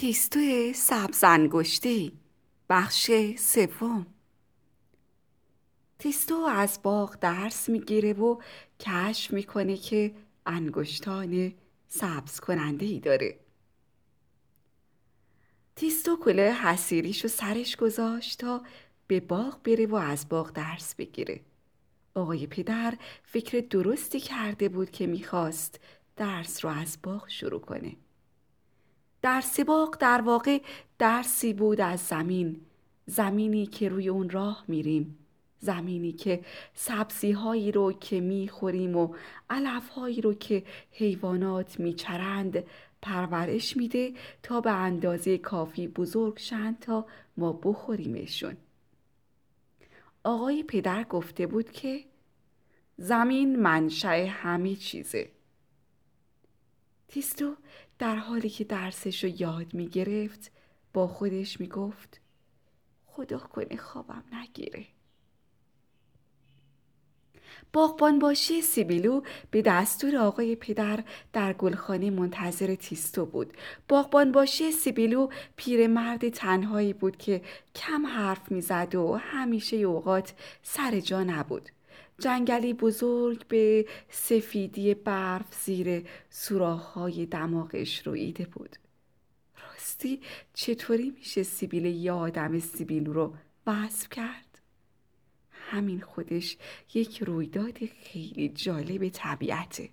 تیستو سبز انگشته بخش سوم. تیستو از باغ درس می‌گیره و کشف می‌کنه که انگشتان سبز کننده ای داره. تیستو کله حسیریش رو سرش گذاشت تا به باغ بره و از باغ درس بگیره. آقای پدر فکر درستی کرده بود که می‌خواست درس رو از باغ شروع کنه. درس باغ در واقع درسی بود از زمین زمینی که روی اون راه میریم زمینی که سبزی هایی رو که می‌خوریم و علف هایی رو که حیوانات میچرند پرورش میده تا به اندازه کافی بزرگ شن تا ما بخوریمشون. آقای پدر گفته بود که زمین منشأ همه چیزه. تیستو در حالی که درسش رو یاد می گرفت با خودش می گفت خدا کنه خوابم نگیره باغبان باشی سیبیلو به دستور آقای پدر در گلخانه منتظر تیستو بود. باغبان باشی سیبیلو پیرمرد تنهایی بود که کم حرف می‌زد و همیشه اوقات سر جا نبود. جنگلی بزرگ به سفیدی برف زیر سوراخ‌های دماغش رویده بود. راستی چطوری میشه سیبیل یه آدم سیبیلو رو وصف کرد؟ همین خودش یک رویداد خیلی جالب طبیعته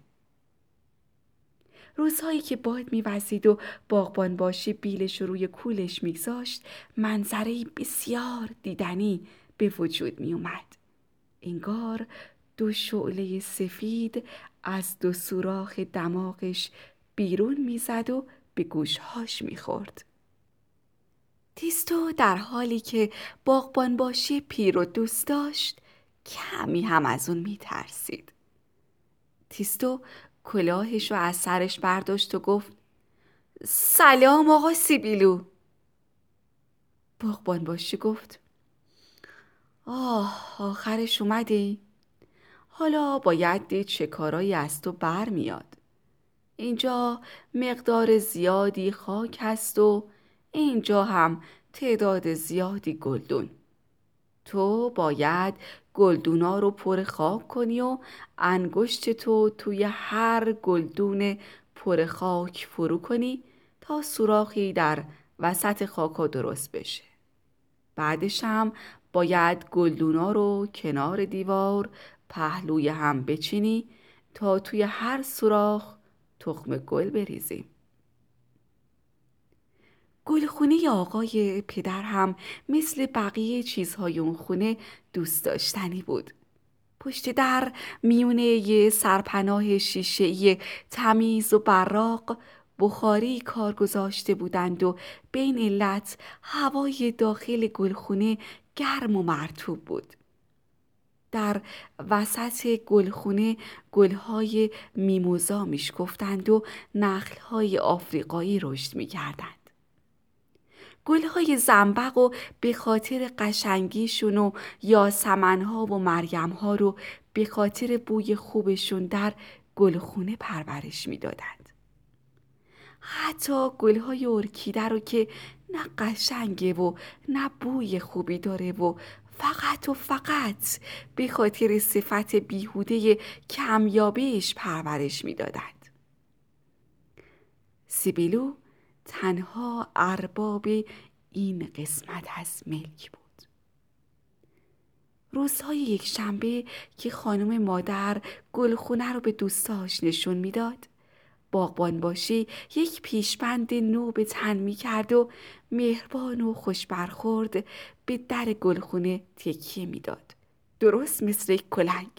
روزهایی که باد میوزید و باغبان باشی بیلش روی کولش میگذاشت منظره بسیار دیدنی به وجود میومد انگار دو شعله سفید از دو سوراخ دماغش بیرون می‌زد و به گوشهاش می‌خورد تیستو در حالی که باغبان باشی پیر و دوست داشت کمی هم از اون میترسید. تیستو کلاهش رو از سرش برداشت و گفت سلام آقا سیبیلو باغبان باشی گفت آه آخرش اومدی؟ حالا باید دید چه کارایی از تو برمیاد. اینجا مقدار زیادی خاک هست و اینجا هم تعداد زیادی گلدون تو باید گلدونا رو پر خاک کنی و انگشت تو توی هر گلدون پر خاک فرو کنی تا سوراخی در وسط خاکا درست بشه بعدش هم باید گلدونا رو کنار دیوار پهلوی هم بچینی تا توی هر سوراخ تخم گل بریزیم گلخونه آقای پدر هم مثل بقیه چیزهای اون خونه دوست داشتنی بود. پشت در میونه یه سرپناه شیشه‌ای تمیز و براق بخاری کار گذاشته بودند و بین علت هوای داخل گلخونه گرم و مرتوب بود. در وسط گلخونه گلهای میموزا میشکفتند و نخلهای آفریقایی رشد می‌کردند. گلهای زنبق و به خاطر قشنگیشون و یاسمنها و مریمها رو به خاطر بوی خوبشون در گلخونه پرورش می‌دادند. حتی گلهای ارکیده رو که نه قشنگه و نه بوی خوبی داره و فقط و فقط به خاطر صفت بیهوده کمیابهش پرورش می‌دادند. سیبیلو تنها ارباب این قسمت از ملک بود روزهای یک شنبه که خانم مادر گلخونه رو به دوستاش نشون می‌داد باغبان باشی یک پیشبند نو به تن می کرد و مهربان و خوش برخورد به در گلخونه تکیه می‌داد. درست مثل یک کلنگ.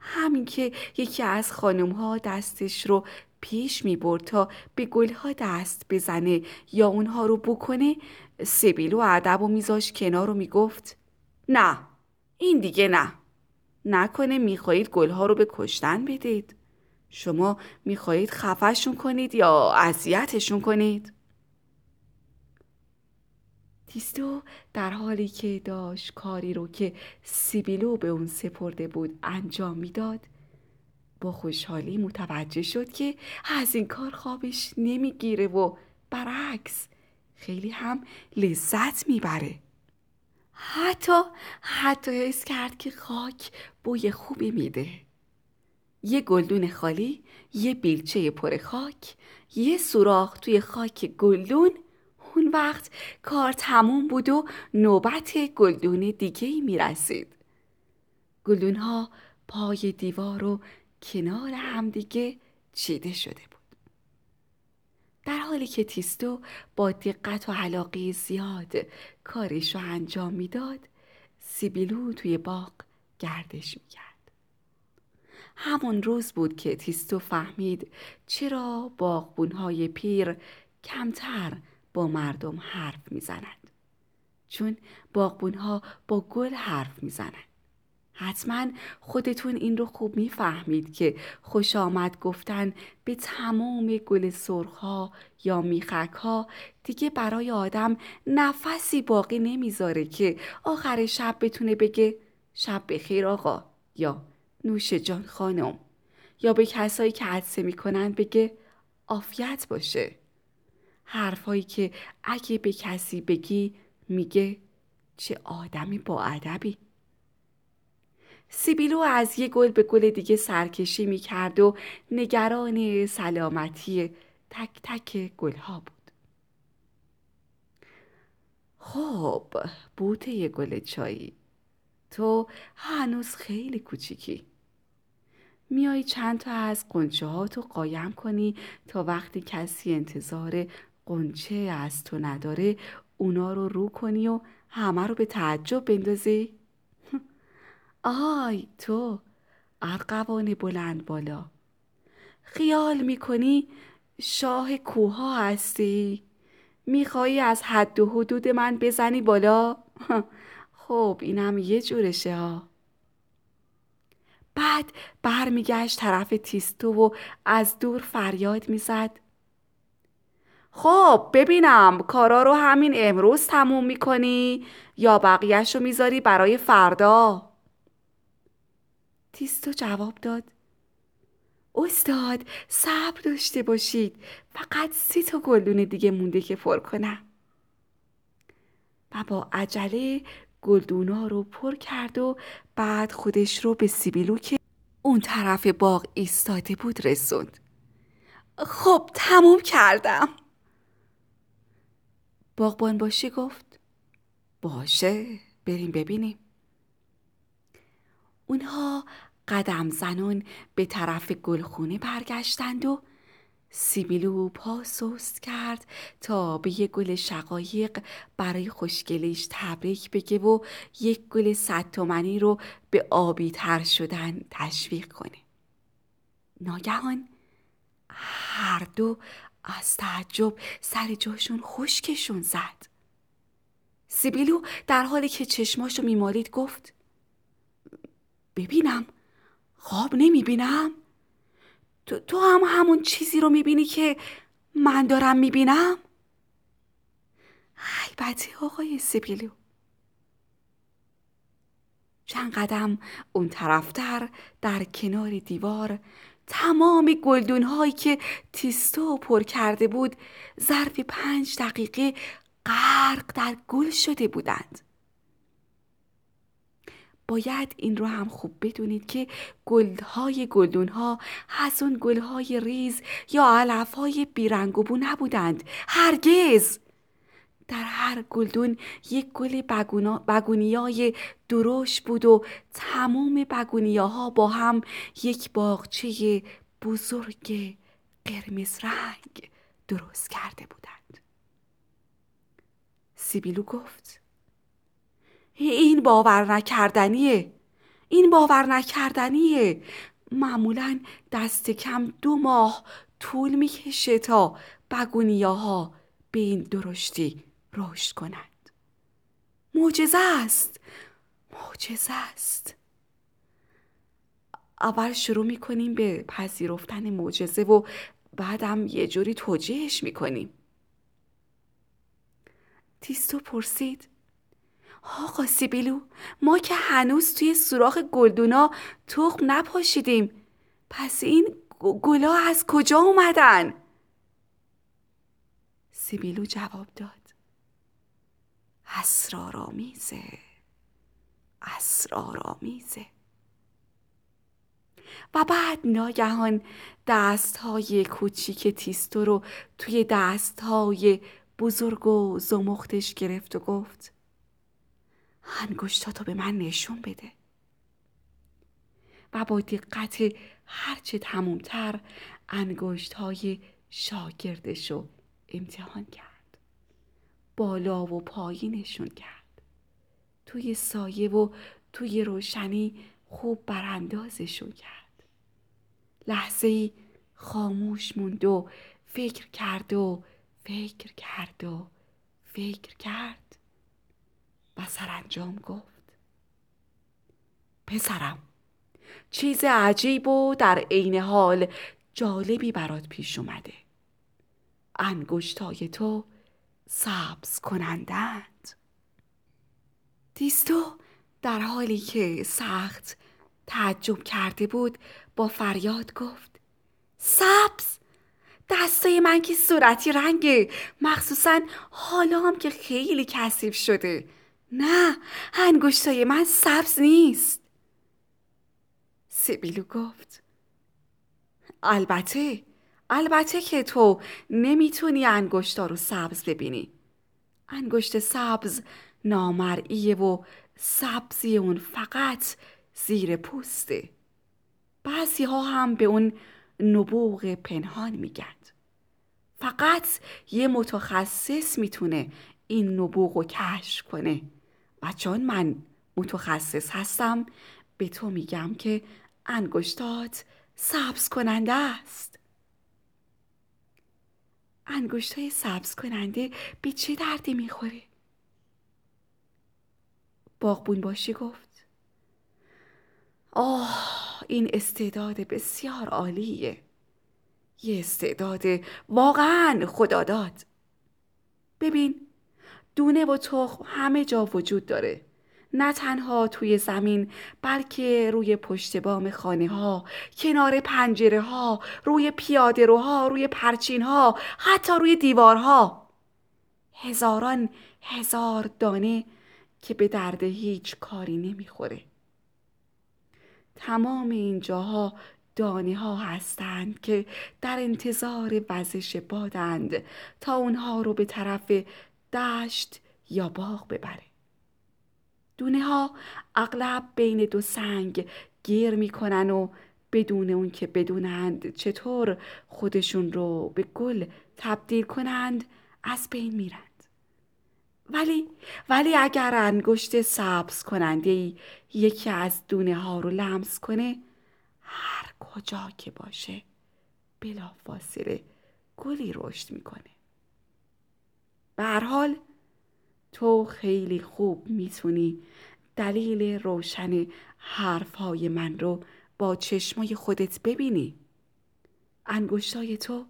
همین که یکی از خانم ها دستش رو پیش می برد تا به گلها دست بزنه یا اونها رو بکنه سبیل و ادب و میذاش کنار و می‌گفت نه این دیگه نه نکنه می‌خواهید گلها رو به کشتن بدید شما می‌خواهید خفشون کنید یا اذیتشون کنید؟ تیستو در حالی که داشت کاری رو که سیبیلو به اون سپرده بود انجام می‌داد با خوشحالی متوجه شد که از این کار خوابش نمی‌گیره و برعکس خیلی هم لذت می‌بره. حتی حتی حس کرد که خاک بوی خوبی میده. یه گلدون خالی یه بیلچه پر خاک یه سوراخ توی خاک گلدون اون وقت کار تموم بود و نوبت گلدون دیگه ای می رسید. گلدون ها پای دیوار و کنار همدیگه چیده شده بود. در حالی که تیستو با دقت و علاقه زیاد کارش رو انجام می‌داد، سیبیلو توی باغ گردش می‌کرد. همون روز بود که تیستو فهمید چرا باغبونهای پیر کمتر با مردم حرف می‌زنند چون باغبونها با گل حرف می‌زنند. حتما خودتون این رو خوب می‌فهمید که خوش آمد گفتن به تمام گل سرخها یا میخک دیگه برای آدم نفسی باقی نمی‌ذاره که آخر شب بتونه بگه شب بخیر آقا یا نوش جان خانم. یا به کسایی که عدسه می‌کنن بگه آفیت باشه. حرفهایی که اگه به کسی بگی میگه چه آدمی با ادبی. سیبیلو از یه گل به گل دیگه سرکشی می‌کرد و نگران سلامتی تک تک گلها بود. خب بوته یه گل چایی. تو هنوز خیلی کوچیکی. میای چند تا از قنچه ها تو قایم کنی تا وقتی کسی انتظار قنچه از تو نداره اونا رو رو کنی و همه رو به تعجب بندازی؟ آی تو ارقوان بلند بالا خیال می‌کنی شاه کوها هستی؟ میخوایی از حد و حدود من بزنی بالا؟ خب اینم یه جورشه ها بعد برمیگشت طرف تیستو و از دور فریاد می‌زد. خب ببینم کارا رو همین امروز تموم می‌کنی یا بقیهش رو می‌ذاری برای فردا؟ تیستو جواب داد. استاد صبر داشته باشید. فقط سی تا گلدون دیگه مونده که پر کنم. و با عجله گلدونا رو پر کرد و بعد خودش رو به سیبیلو که اون طرف باغ ایستاده بود رسوند. خب تموم کردم. باغبان باشی گفت. باشه بریم ببینیم. اونها قدم زنان به طرف گلخونه برگشتند و سیبیلو پا سست کرد تا به یک گل شقایق برای خوشگلیش تبریک بگه و یک گل صد تومنی رو به آبی تر شدن تشویق کنه. ناگهان هر دو از تعجب سر جاشون خشکشون زد. سیبیلو در حالی که چشماشو میمالید گفت ببینم خواب نمی‌بینم؟ تو, تو هم همون چیزی رو می‌بینی که من دارم می‌بینم؟ البته آقای سیبیلو چند قدم اون طرفتر در کنار دیوار تمام گلدون هایی که تیستو پر کرده بود ظرف پنج دقیقه غرق در گل شده بودند. باید این رو هم خوب بدونید که گلهای گلدون ها از اون گلهای ریز یا علف های بیرنگ و بو نبودند. هرگز! در هر گلدون یک گل بگونیای درشت بود و تمام بگونیاها با هم یک باغچه بزرگ قرمز رنگ درست کرده بودند. سیبیلو گفت این باور نکردنیه. این باور نکردنیه. معمولا دست کم دو ماه طول می‌کشه تا بگونیاها به این درشتی رشد کنند معجزه است. معجزه است. اول شروع می‌کنیم به پذیرفتن معجزه و بعدم یه جوری توجیهش می‌کنیم. تیستو پرسید. آقا سیبیلو ما که هنوز توی سوراخ گلدونا تخم نپاشیدیم. پس این گلا از کجا اومدن؟ سیبیلو جواب داد. اسرارآمیزه. اسرارآمیزه. و بعد ناگهان دستهای کوچیک تیستو رو توی دستهای بزرگ و زمختش گرفت و گفت انگشتاتو به من نشون بده. و با دقت هرچه تمومتر انگشت های شاگردش رو امتحان کرد. بالا و پایینشون کرد. توی سایه و توی روشنی خوب براندازشون کرد. لحظه ای خاموش موند و فکر کرد و فکر کرد و فکر کرد. و سرانجام گفت. پسرم چیز عجیب و در عین حال جالبی برات پیش اومده. انگشتای تو سبز کنندند دیستو در حالی که سخت تعجب کرده بود با فریاد گفت سبز دستای من که صورتی رنگه. مخصوصا حالا هم که خیلی کثیف شده. نه انگشتای من سبز نیست. سیبیلو گفت. البته البته که تو نمی‌تونی انگشتا رو سبز ببینی. انگشت سبز نامرئیه و سبزی اون فقط زیر پوسته. بعضی ها هم به اون نبوغ پنهان میگن. فقط یه متخصص می‌تونه این نبوغ رو کشف کنه. و چون من متخصص هستم به تو میگم که انگشتات سبز کننده است. انگشتای سبز کننده به چه دردی می‌خوره؟ باغبون باشی گفت. آه این استعداد بسیار عالیه. یه استعداد واقعا خداداد. ببین دونه و تخم همه جا وجود داره. نه تنها توی زمین بلکه روی پشت بام خانه ها کنار پنجره ها روی پیاده روها روی پرچین ها حتی روی دیوارها. هزاران هزار دانه که به درد هیچ کاری نمی‌خوره. تمام این جاها دانه ها هستند که در انتظار وزش بادند تا اونها رو به طرف دشت یا باغ ببره. دونه ها اغلب بین دو سنگ گیر می‌کنن و بدون اون که بدونند چطور خودشون رو به گل تبدیل کنند از بین میرند. ولی ولی اگر انگشت سبز کننده یکی از دونه ها رو لمس کنه هر کجا که باشه بلا فاصله گلی رشد می‌کنه. به هر حال تو خیلی خوب می‌تونی دلیل روشن حرفهای من رو با چشمای خودت ببینی. انگشتای تو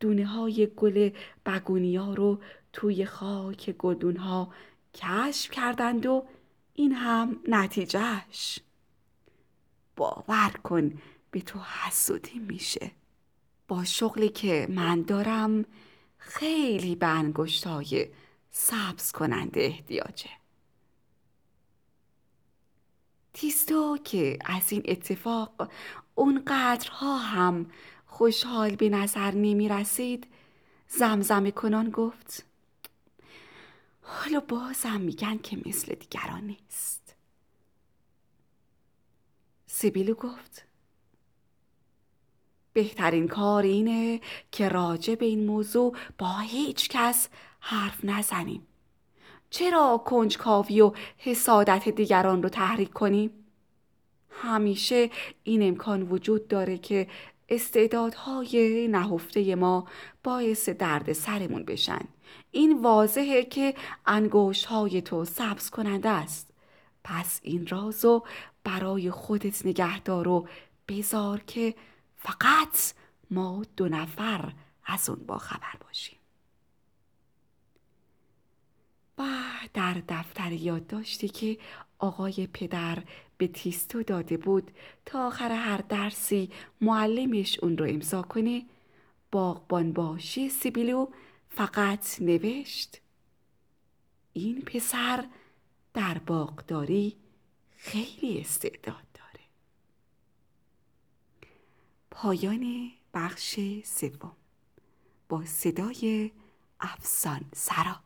دونه های گل بگونیا رو توی خاک گلدون ها کشف کردند و این هم نتیجهش باور کن به تو حسودی میشه. با شغلی که من دارم خیلی به انگشتای سبز کننده احتیاجه. تیستو که از این اتفاق اونقدرها هم خوشحال به نظر نمی رسید زمزمه کنان گفت حالا بازم میگن که مثل دیگران نیست. سیبیلو گفت بهترین کار اینه که راجع به این موضوع با هیچ کس حرف نزنیم. چرا کنجکاوی و حسادت دیگران رو تحریک کنیم؟ همیشه این امکان وجود داره که استعدادهای نهفته ما باعث درد سرمون بشن. این واضحه که انگوش های تو سبز کننده است. پس این رازو برای خودت نگهدار و بذار که فقط ما دو نفر از اون با خبر باشیم. و در دفتر یادداشتی که آقای پدر به تیستو داده بود تا آخر هر درسی معلمش اون رو امضا کنه باغبان باشی سیبیلو فقط نوشت این پسر در باغداری خیلی استعداد داره پایان بخش سوم. با صدای افسان سرا